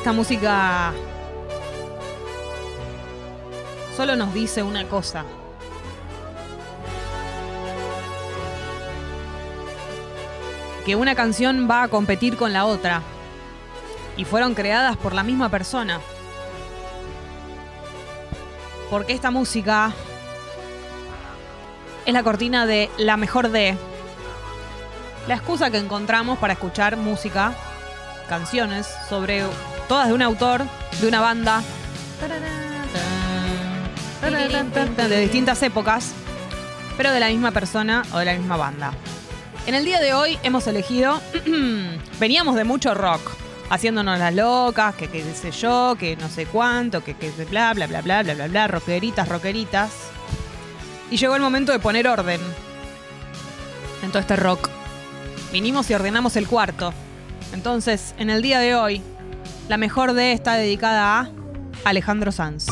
esta música solo nos dice una cosa. Que una canción va a competir con la otra. Y fueron creadas por la misma persona. Porque esta música es la cortina de La Mejor de. La excusa que encontramos para escuchar música, canciones, sobre todas de un autor, de una banda, de distintas épocas, pero de la misma persona o de la misma banda. En el día de hoy hemos elegido, veníamos de mucho rock, haciéndonos las locas, que qué sé yo, que no sé cuánto, que, que bla, bla, bla, bla, bla, bla, bla, rockeritas, rockeritas. Y llegó el momento de poner orden en todo este rock. Vinimos y ordenamos el cuarto. Entonces, en el día de hoy, la mejor de está dedicada a Alejandro Sanz.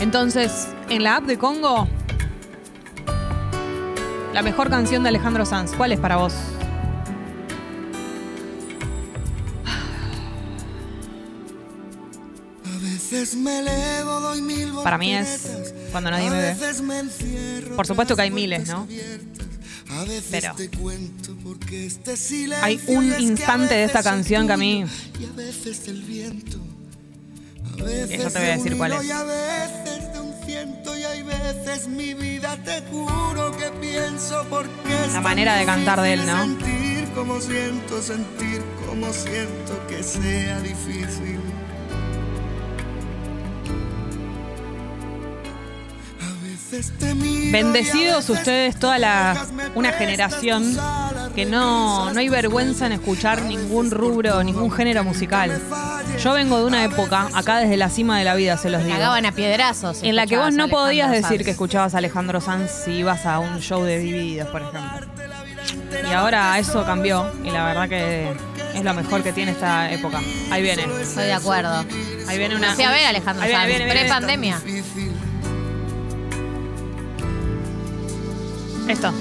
Entonces, en la app de Congo, la mejor canción de Alejandro Sanz, ¿cuál es para vos? Para mí es cuando nadie me ve. Por supuesto que hay miles, ¿no? Pero hay un instante de esta canción que a mí. Eso te voy a decir cuál es. La manera de cantar de él, ¿no? Sentir como siento, sentir como siento que sea difícil. Bendecidos ustedes, toda la una generación que no, no hay vergüenza en escuchar ningún rubro, ningún género musical. Yo vengo de una época, acá desde la cima de la vida se los digo. Cagaban a piedrazos. En la que vos no podías Alejandro decir Sanz. que escuchabas a Alejandro Sanz si ibas a un show de Divididos, por ejemplo. Y ahora eso cambió y la verdad que es lo mejor que tiene esta época. Ahí viene. Estoy de acuerdo. Ahí viene una. Fui a ver Alejandro Sanz, pre-pandemia. Esto.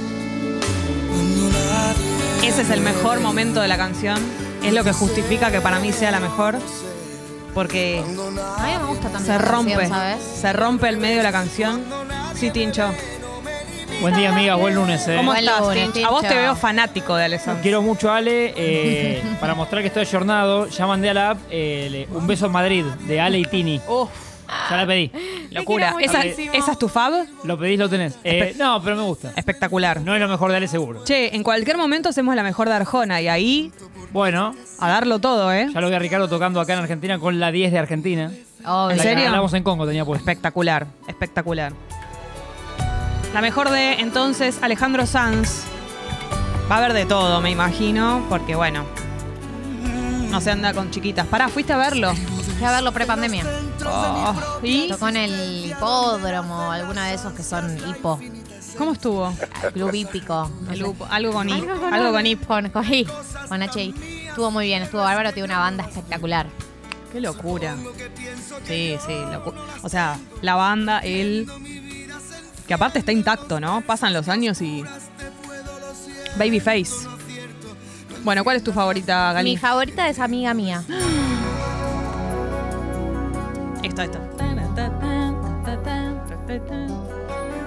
Ese es el mejor momento de la canción. Es lo que justifica que para mí sea la mejor. Porque A mí no me gusta tanto se rompe. canción, ¿sabes? Se rompe el medio de la canción. Sí, Tincho. Buen día, amiga. Buen lunes. eh. ¿Cómo Buen estás, lunes, Tincho? A vos te Tincho. veo fanático de Alessandro. Quiero mucho a Ale. eh, para mostrar que estoy ayornado, ya mandé a la app eh, le- un beso en Madrid de Ale y Tini. Uf, Ya la pedí. locura. ¿Esa, esa es tu fab? Lo pedís, lo tenés. Eh, no, pero me gusta. Espectacular. No es lo mejor de Ale, seguro. Che, en cualquier momento hacemos la mejor de Arjona y ahí Bueno, a darlo todo, ¿eh? ya lo vi a Ricardo tocando acá en Argentina con la 10 de Argentina. Obvio. ¿En La serio? que Hablamos en Congo, tenía puesto. Espectacular, espectacular. La mejor de entonces Alejandro Sanz. Va a haber de todo, me imagino, porque bueno, no se anda con chiquitas. Pará, ¿fuiste a verlo? Fui a verlo pre-pandemia. Oh, ¿Y Tocó en el hipódromo, alguno de esos que son hipo. cómo estuvo? Club hípico. no sé. Algo con I. Algo con, Algo con I. Con, HI. Estuvo muy bien, estuvo bárbaro, tiene una banda espectacular. Qué locura. Sí, sí, locu- O sea, la banda, él. Que aparte está intacto, ¿no? Pasan los años y. Babyface. Bueno, ¿cuál es tu favorita, Gali? Mi favorita es amiga mía. Esto, esto.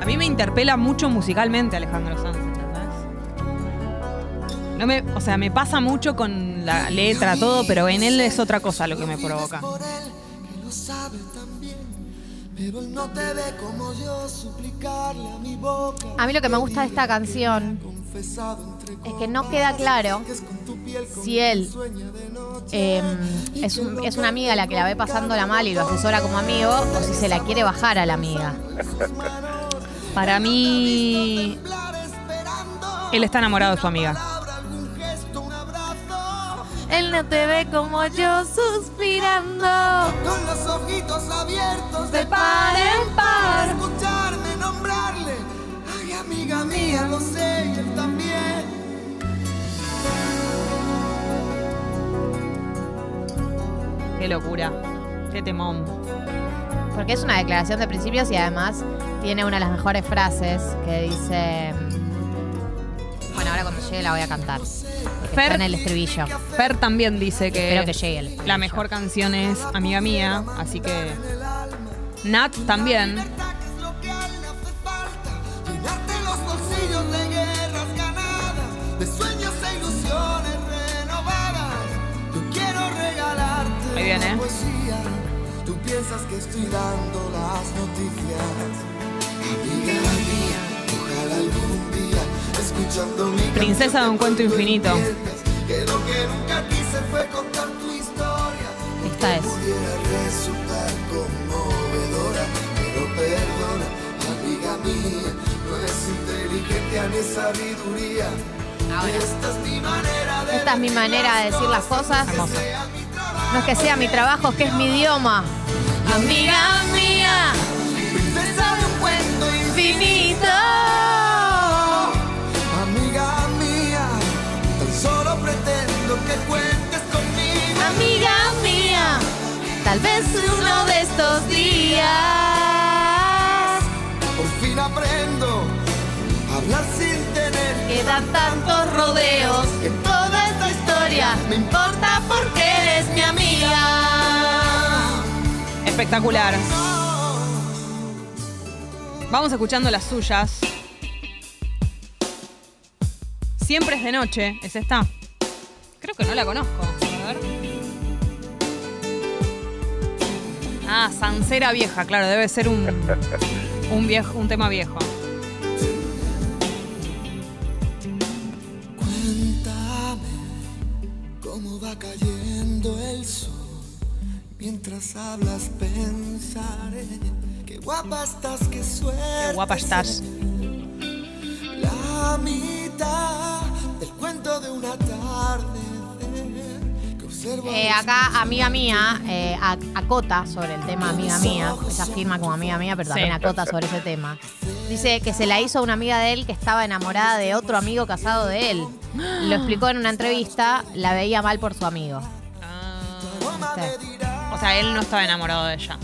A mí me interpela mucho musicalmente Alejandro Sanz, ¿entendés? No me, o sea, me pasa mucho con la letra, todo, pero en él es otra cosa lo que me provoca. A mí lo que me gusta de esta canción es que no queda claro si él. Eh, es, un- es una amiga la que la ve pasándola mal y lo asesora como amigo o si se la quiere bajar a la amiga. Para mí, él está enamorado de su amiga. Él no te ve como yo suspirando. con los ojitos abiertos De par en par. Qué locura. Qué temón. Porque es una declaración de principios y además tiene una de las mejores frases que dice. Bueno, ahora cuando llegue la voy a cantar. Fer- Está en el estribillo. Fer también dice que, Espero que llegue el la mejor canción es Amiga Mía, así que Nat también. Piensas que estoy dando las noticias. Amiga mía, ojalá algún día escuchando mi Princesa de un cuento infinito. que lo que nunca quise fue contar tu historia. Esta es. pudiera resultar conmovedora, pero perdona, amiga mía, no es inteligencia ni sabiduría. Ahora. Esta es mi manera de Esta es mi manera de decir las cosas. No es que sea mi trabajo, es que es mi idioma. Amiga mía, princesa de un cuento infinito. Amiga mía, tan solo pretendo que cuentes conmigo. Amiga mía, tal vez uno de estos días. Por fin aprendo a hablar sin tener Quedan tantos rodeos en toda esta historia. Me importa Espectacular. Vamos escuchando las suyas. Siempre es de noche, ¿es esta? Creo que no la conozco. A ver. Ah, Sancera Vieja, claro, debe ser un, un, viejo, un tema viejo. Mientras hablas pensaré qué guapa estás, qué suerte. Qué guapa estás. La mitad del cuento de una tarde que observo Eh, acá, amiga mía, eh, ac- acota sobre el tema amiga mía. Ella firma como amiga mía, pero también Sí. acota sobre ese tema. Dice que se la hizo a una amiga de él que estaba enamorada de otro amigo casado de él. Lo explicó en una entrevista, la veía mal por su amigo. ¿Viste? O sea, él no estaba enamorado de ella.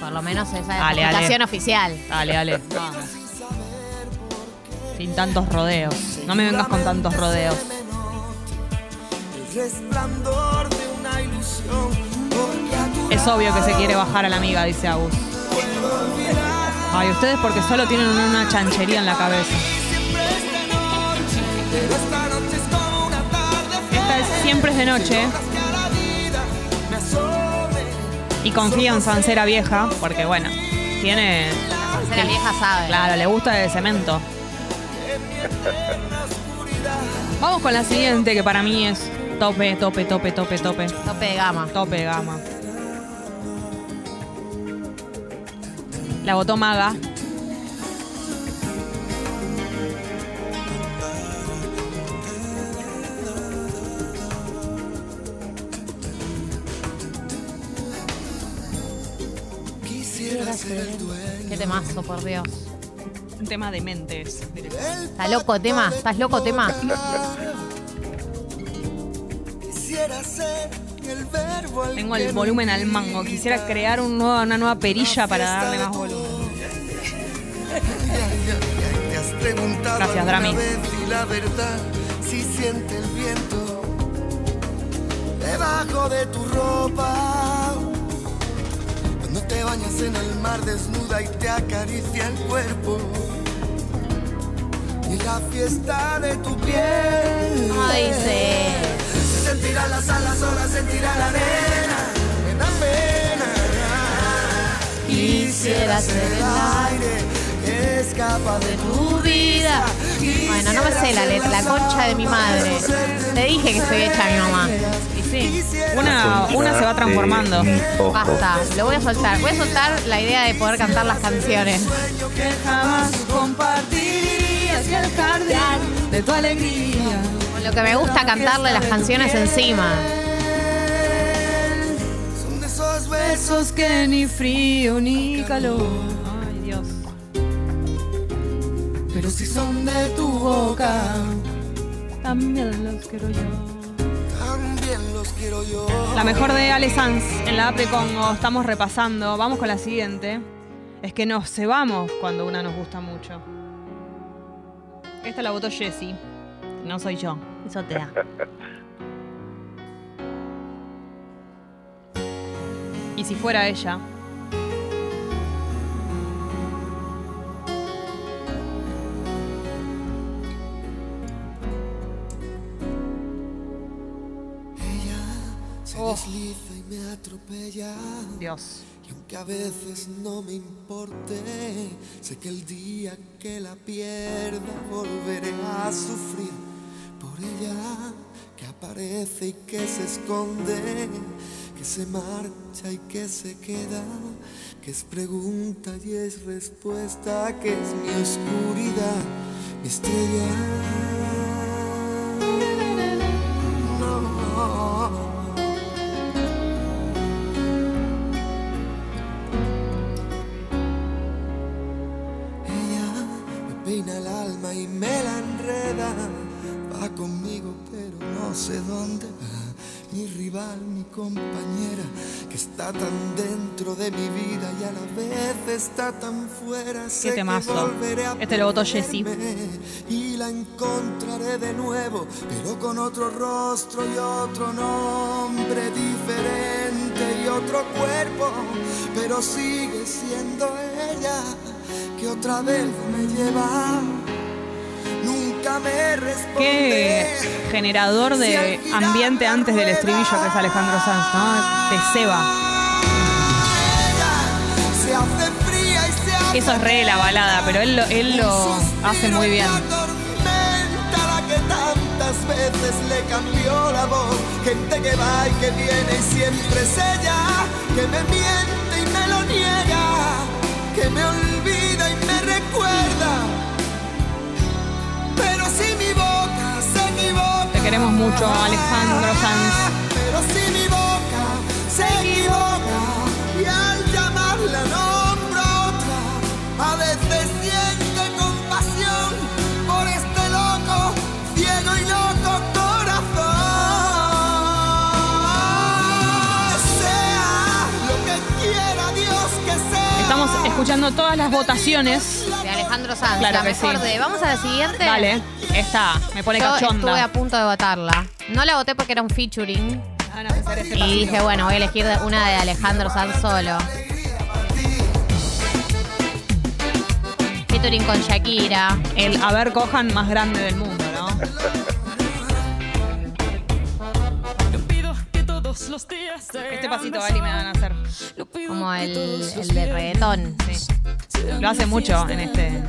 Por lo menos esa es la Dale, dale. explicación oficial. Dale, dale. Vamos. Sin tantos rodeos. No me vengas con tantos rodeos. resplandor de una ilusión. Es obvio que se quiere bajar a la amiga, dice Agus. Ay, ustedes porque solo tienen una chanchería en la cabeza. esta es Esta Siempre es de noche y confía en Sancera Vieja porque, bueno, tiene... La vieja sabe. Claro, le gusta el cemento. Vamos con la siguiente que para mí es tope, tope, tope, tope, tope. Tope de gama. Tope de gama. La votó Maga. Qué temazo, por Dios. Un tema de mentes. ¿Estás loco, tema? ¿Estás loco, tema? Quisiera ser el verbo al Tengo el volumen al mango. Quisiera crear un nuevo- una nueva perilla para darle más volumen. Gracias, Drami. la verdad si siente el viento debajo de tu ropa cuando te bañas en el mar desnuda y te acaricia el cuerpo. Y la fiesta de tu piel. ¿Cómo dice? se sentirá la sal, las olas, sentirá la arena. Me da pena. Quisiera ser el aire escapa de tu vida. Bueno, no me sé la letra, la concha de mi madre. Te dije que soy hecha mi mamá. Y sí, una, una se va transformando. Basta, lo voy a soltar. Voy a soltar la idea de poder cantar las canciones. Que jamás compartirías el jardín de tu alegría. Con lo que me gusta cantarle las canciones encima. Son de esos Besos que ni frío ni calor. Pero si son de tu boca También los quiero yo. también los quiero yo La mejor de Ale Sanz en la app de Congo. Estamos repasando. Vamos con la siguiente. Es que nos cebamos cuando una nos gusta mucho. Esta la votó Jessie. No soy yo. Eso te da. Y si fuera ella, Oh. desliza y me atropella. Dios. Y aunque a veces no me importe, sé que el día que la pierda volveré a sufrir por ella, que aparece y que se esconde, que se marcha y que se queda, que es pregunta y es respuesta, que es mi oscuridad, mi estrella. Mi rival, mi compañera, que está tan dentro de mi vida y a la vez está tan fuera. Sé que temazo. volveré a Este lo votó Jessy. Y la encontraré de nuevo, pero con otro rostro y otro nombre diferente y otro cuerpo. Pero sigue siendo ella que otra vez me lleva. Qué generador de ambiente antes del estribillo que es Alejandro Sanz, ¿no? Se hace Eso es re de la balada, pero él lo, él lo hace muy bien. Tantas veces le cambió la voz. Gente que va y que viene y siempre es ella. Que me miente mucho, Alejandro Sanz. Pero si mi boca se equivoca y al llamarla nombro otra, a veces siente compasión por este loco, ciego y loco corazón. Sea lo que quiera Dios que sea. Estamos escuchando todas las votaciones. De Alejandro Sanz, Claro la mejor sí. de. Vamos a la siguiente. Dale, esta, me pone Yo estuve a cachonda. punto de votarla. No la voté porque era un featuring. Van a hacer este Y dije, bueno, voy a elegir una de Alejandro Sanz solo. Featuring con Shakira. El a ver cojan más grande del mundo, ¿no? Este pasito Gali me van a hacer. Como el, el de reggaetón. Sí. Lo hace mucho en este,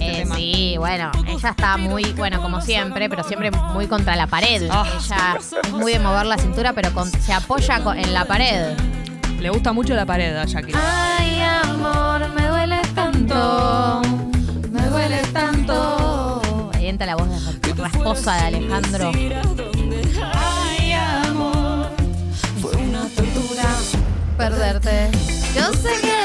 este Eh, tema. sí, bueno, ella está muy, bueno, como siempre, pero siempre muy contra la pared. Ah. Ella es muy de mover la cintura, pero con- se apoya en la pared. Le gusta mucho la pared a Shakira. Ay, amor, me duele tanto. Me duele tanto. Ahí entra la voz de la esposa de Alejandro. Ay, amor, fue una tortura perderte. Yo sé que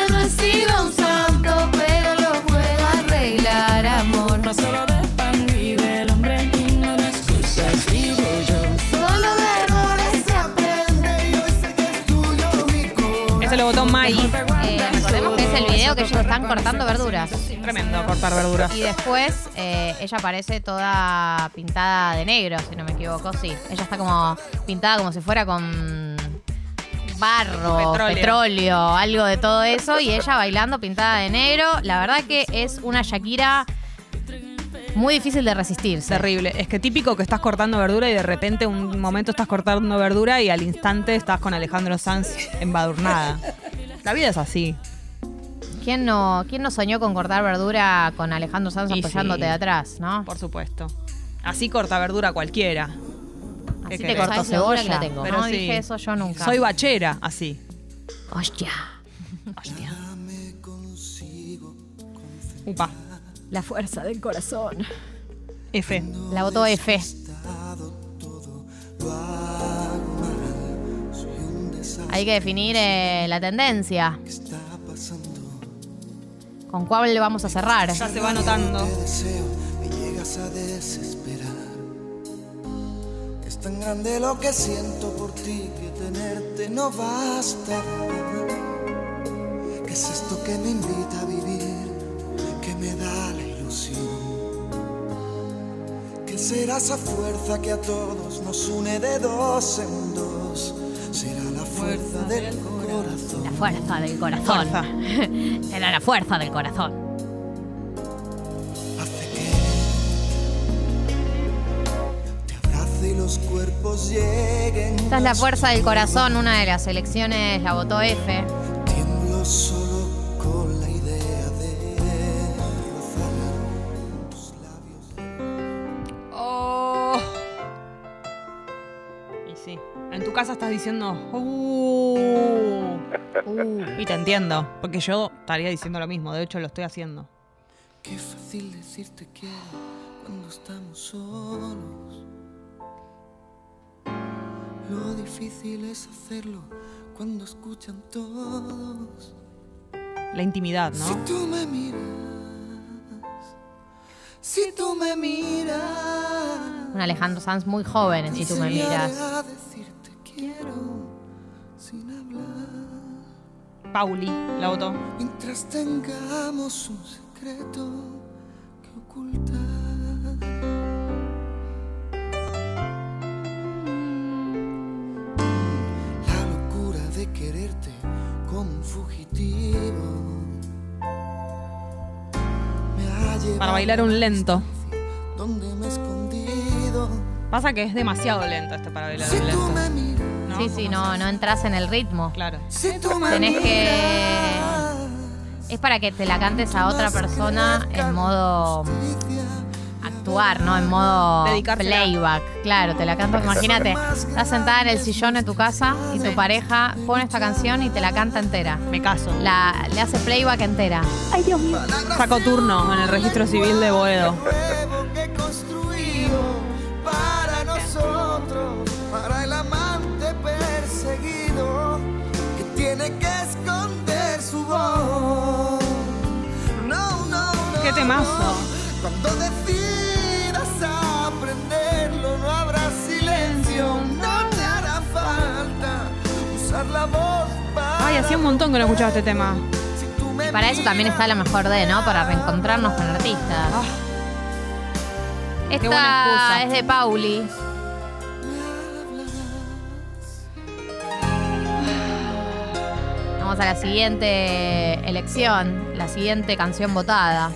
están cortando verduras. Tremendo cortar verduras. Y después eh, ella aparece toda pintada de negro, si no me equivoco. Sí, ella está como pintada como si fuera con barro, Petróleo. petróleo. algo de todo eso. Y ella bailando pintada de negro. La verdad que es una Shakira muy difícil de resistirse. Terrible. Es que típico que estás cortando verdura y de repente un momento estás cortando verdura y al instante estás con Alejandro Sanz embadurnada. La vida es así. ¿Quién no, ¿Quién no soñó con cortar verdura con Alejandro Sanz Y apoyándote sí. de atrás, no? Por supuesto. Así corta verdura cualquiera. Así ¿Qué te lo dura que cebolla. la tengo? Pero no sí. dije eso yo nunca. Soy bachera, así. Hostia. Hostia. Me consigo Upa. La fuerza del corazón. F. La votó F. Hay que definir eh, la tendencia. ¿Con cuál le vamos a cerrar? Ya se va notando. Te deseo, me llegas a desesperar. Es tan grande lo que siento por ti que tenerte no basta. ¿Qué es esto que me invita a vivir? Que me da la ilusión. Que ¿Qué será esa fuerza que a todos nos une de dos en dos? Será la fuerza del corazón. La fuerza del corazón. Fuerza. Era la fuerza del corazón. hace que te abrace y los cuerpos lleguen. Esta es la fuerza del corazón. Una de las elecciones la votó F. Tiemblo diciendo. "Uh". Uh, Y te entiendo. Porque yo estaría diciendo lo mismo. De hecho, lo estoy haciendo. Qué fácil decirte quiero cuando estamos solos. Lo difícil es hacerlo cuando escuchan todos. La intimidad, Si ¿no? tú me miras, si tú me miras, un Alejandro Sanz muy joven, en si tú me miras. Pauli la votó. Mientras tengamos un secreto que ocultar. La locura de quererte como un fugitivo. Me Para bailar un lento. Donde me he escondido. Pasa que es demasiado lento este para bailar Si un lento. Sí, sí, no, no entras en el ritmo. Claro. si tú me Tenés que- Es para que te la cantes a otra persona en modo actuar, ¿no? En modo playback. Claro, te la cantas. Imagínate, estás sentada en el sillón de tu casa y tu pareja pone esta canción y te la canta entera. Me caso. La, le hace playback entera. Saco turno en el registro civil de Boedo. para nosotros, tiene que esconder su voz. No, no, no. ¡Qué temazo! Cuando decidas aprenderlo, no habrá silencio, no te hará falta usar la voz para. Ay, hacía un montón que no escuchaba este tema. Para eso también está la mejor de, ¿no? Para reencontrarnos con artistas. Buena Esta excusa. es de Pauli. Vamos a la siguiente elección, la siguiente canción votada.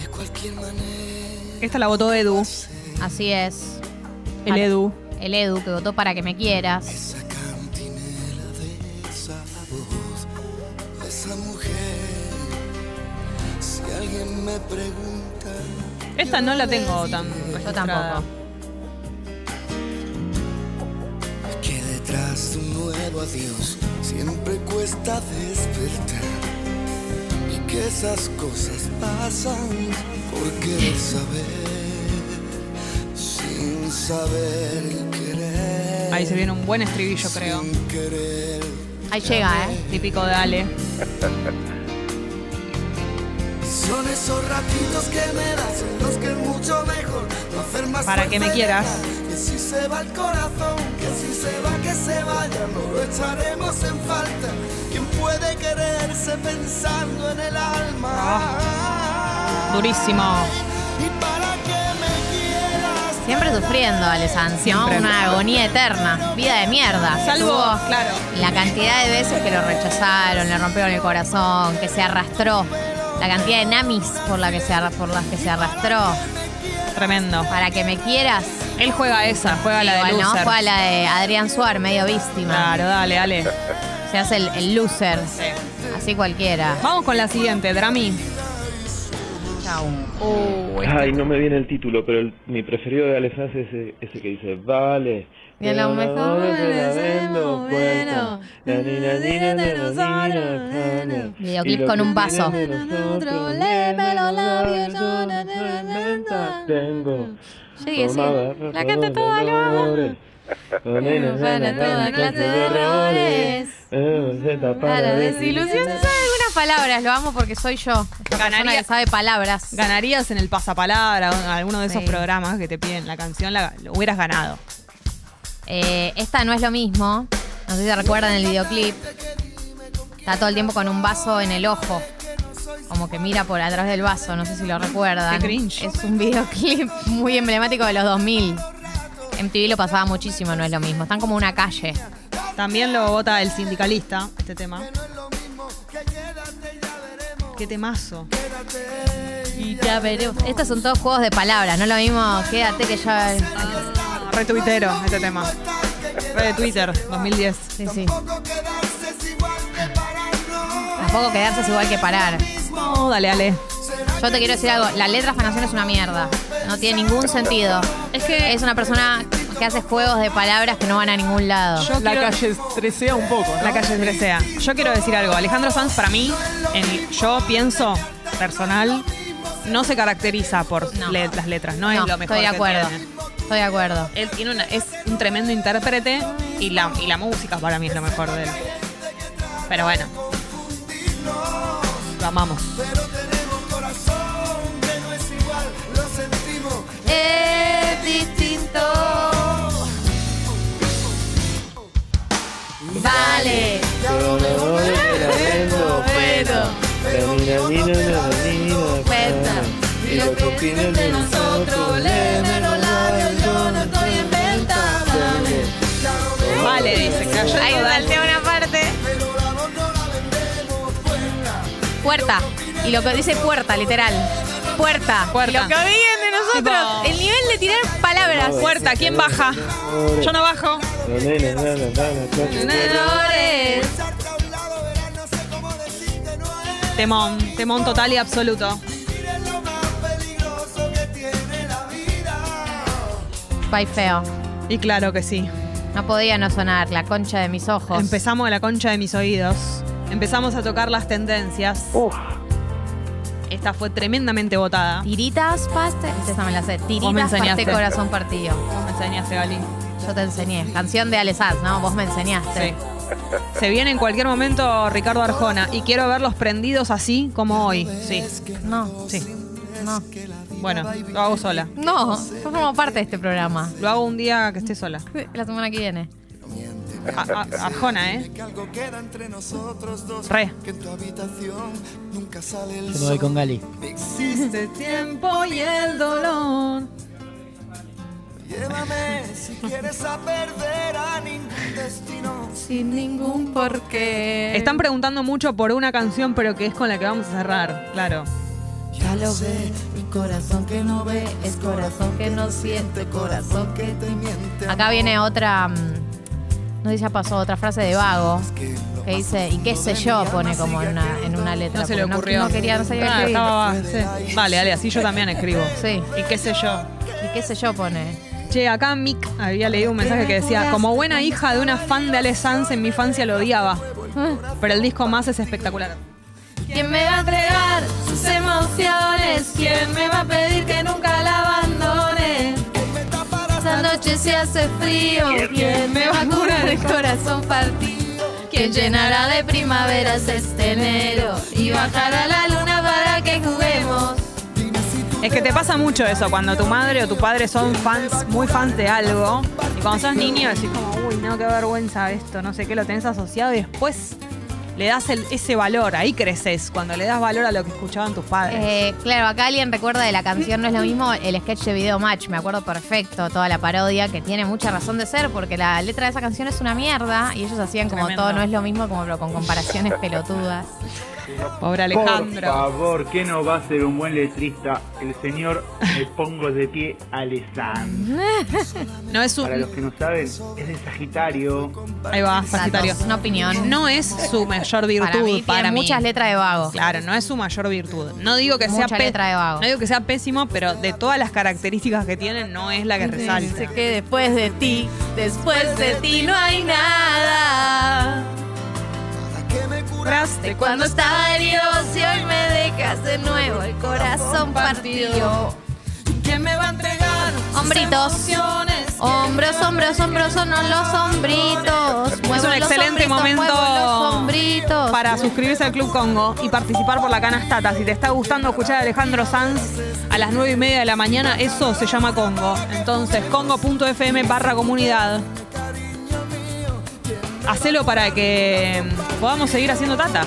de cualquier manera. Esta la votó Edu. Así es. El Edu. El Edu que votó para que me quieras. Esa cantinela de esa voz, de esa mujer. Si alguien me pregunta, Esta no la tengo tan Yo tampoco. que detrás de un nuevo adiós siempre cuesta despertar. Y que esas cosas pasan por querer saber, sin saber querer. Ahí se viene un buen estribillo, creo. Sin querer. Ahí llega, ¿eh? Típico de Ale. Son esos ratitos que me das en los que es mucho mejor no hacer más Para que me quieras. dejar Que si se va el corazón, que si se va, que se vaya, no lo echaremos en falta. ¿Quién puede quererse pensando en el alma? Ah. Durísimo. Y para que me quieras. Siempre sufriendo, Alessandro. Siempre. Una agonía eterna. Vida de mierda. Salvo, claro. La cantidad de veces que lo rechazaron, le rompieron el corazón, que se arrastró. La cantidad de namis por, la que se, por las que se arrastró. Tremendo. Para que me quieras. Él juega esa, juega la de loser. Juega la de Adrián Suar, medio víctima. Claro, dale, dale. Se hace el, el loser. Sí. Así cualquiera. Vamos con la siguiente, Drami. Chau. Uh, este- Ay, no me viene el título, pero el- mi preferido de Alessandro es ese, ese que dice, vale. Y a lo mejor bueno. nina. Videoclip lo con un vaso. Tengo. Sigue, sigue. tomada La canta toda nena, Para toda clase de errores. Eh, receta Para. Sabe algunas palabras, lo amo porque soy yo. Ganaría- que sabe palabras. Ganarías en el pasapalabra, alguno de esos Sí. programas que te piden la canción, la, lo hubieras ganado. Eh, esta no es lo mismo, No sé si recuerdan el videoclip. Está todo el tiempo con un vaso en el ojo. Como que mira por atrás del vaso, no sé si lo recuerdan. Qué cringe. Es un videoclip muy emblemático de los 2000. MTV lo pasaba muchísimo, no es lo mismo. Están como una calle. También lo vota el sindicalista, este tema. Qué temazo. Y ya veremos. Estos son todos juegos de palabras, no lo mismo. Quédate que ya. Re tuitero este tema. Re de Twitter, 2010. Sí, sí. Tampoco quedarse es igual que parar. No, dale, dale. Yo te quiero decir algo, la letra de esta canción es una mierda. No tiene ningún sentido. Es que Es una persona que hace juegos de palabras que no van a ningún lado. yo La quiero- calle estresea un poco, ¿no? La calle Dresea. Yo quiero decir algo. Alejandro Sanz, para mí, en- yo pienso personal, no se caracteriza por No. le- las letras. No, No, es lo mejor estoy de que acuerdo. tiene. Estoy de acuerdo. Él tiene una, es un tremendo intérprete y la, y la música para mí es lo mejor de él. Pero bueno. Lo amamos. Es distinto. Vale. Y lo que opinan de nosotros, Cayó Ahí salté una parte. Puerta. Y lo que dice puerta, literal. Puerta. Puerta. Y lo que viven de nosotros. Tipo- El nivel de tirar palabras. Puerta, ¿quién baja? Yo no bajo. Temón, temón total y absoluto. Spy feo. Y claro que sí. No podía no sonar la concha de mis ojos. Empezamos de la concha de mis oídos. Empezamos a tocar las tendencias. Esta fue tremendamente votada. Tiritas, paste. Esa me la sé. Vos me Tiritas, enseñaste. paste, corazón partido. Vos me enseñaste, Gali. Yo te enseñé. Canción de Alessaz, ¿no? Vos me enseñaste. Sí. Se viene en cualquier momento Ricardo Arjona y quiero verlos prendidos así como hoy. Sí, No, sí. No. Bueno, lo hago sola. No, yo formo parte de este programa. Lo hago un día que esté sola. La semana que viene. A- a- Arjona, ¿eh? Re. Yo me voy con Gali. Existe tiempo y el dolor. Llévame si quieres a perder a ningún destino. Sin ningún porqué. Están preguntando mucho por una canción, pero que es con la que vamos a cerrar. Claro. Ya lo sé, mi corazón que no ve es corazón que no siente, corazón que te miente. Acá viene otra, mm, no sé si ya pasó, otra frase de Vago, que dice, y qué sé yo, pone como en una, en una letra. No se le porque ocurrió. No, quería, no sabía Ah, escribir. estaba- sí. Vale, dale, así yo también escribo. Sí, Y qué sé yo. y qué sé yo, pone. Che, acá Mick había leído un mensaje que decía, como buena hija de una fan de Ale Sanz, en mi infancia lo odiaba. Pero el disco más es espectacular. ¿Quién me va a entregar ¿Quién me va a pedir que nunca la abandone? Esta noche se hace frío. ¿Quién me va a curar el corazón partido? ¿Quién llenará de primaveras este enero? Y bajará la luna para que juguemos. Es que te pasa mucho eso, cuando tu madre o tu padre son fans, muy fans de algo, y cuando sos niño decís como, uy, no, qué vergüenza esto, no sé qué, lo tenés asociado y después le das el- ese valor, ahí creces, cuando le das valor a lo que escuchaban tus padres. Eh, claro, acá alguien recuerda de la canción No es lo mismo el sketch de Video Match. Me acuerdo perfecto toda la parodia, que tiene mucha razón de ser, porque la letra de esa canción es una mierda y elos hacían como Tremendo. todo no es lo mismo, como pero con comparaciones pelotudas. Por Pobre Alejandro. favor, que no va a ser un buen letrista el señor Me Pongo de Pie Alessandro. No es Para los un... que no saben, es de Sagitario. Ahí va, Sagitario. Datos, una opinión. No es su mayor virtud para mí para tiene mí. muchas letras de vago. Claro, no es su mayor virtud. No digo que sea Mucha letra de vago. no digo que sea pésimo, pero de todas las características que tiene no es la que Dice resalta. que después de ti, después de ti no hay nada. Que me Curaste cuando estaba herido, si hoy me dejas de nuevo el corazón partido. ¿Quién me va a entregar? Hombritos. Hombros, hombros, hombros son los hombritos. Muevo un excelente momento para suscribirse al Club Congo y participar por la canastata. Si te está gustando escuchar a Alejandro Sanz a las 9 y media de la mañana, eso se llama Congo. Entonces, congo.fm barra comunidad. Hacelo para que podamos seguir haciendo tata.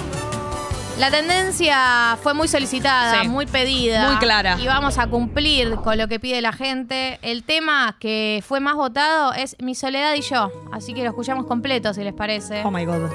La tendencia fue muy solicitada, Sí. muy pedida. Muy clara. Y vamos a cumplir con lo que pide la gente. El tema que fue más votado es Mi soledad y yo. Así que lo escuchamos completo, si les parece. Oh my god.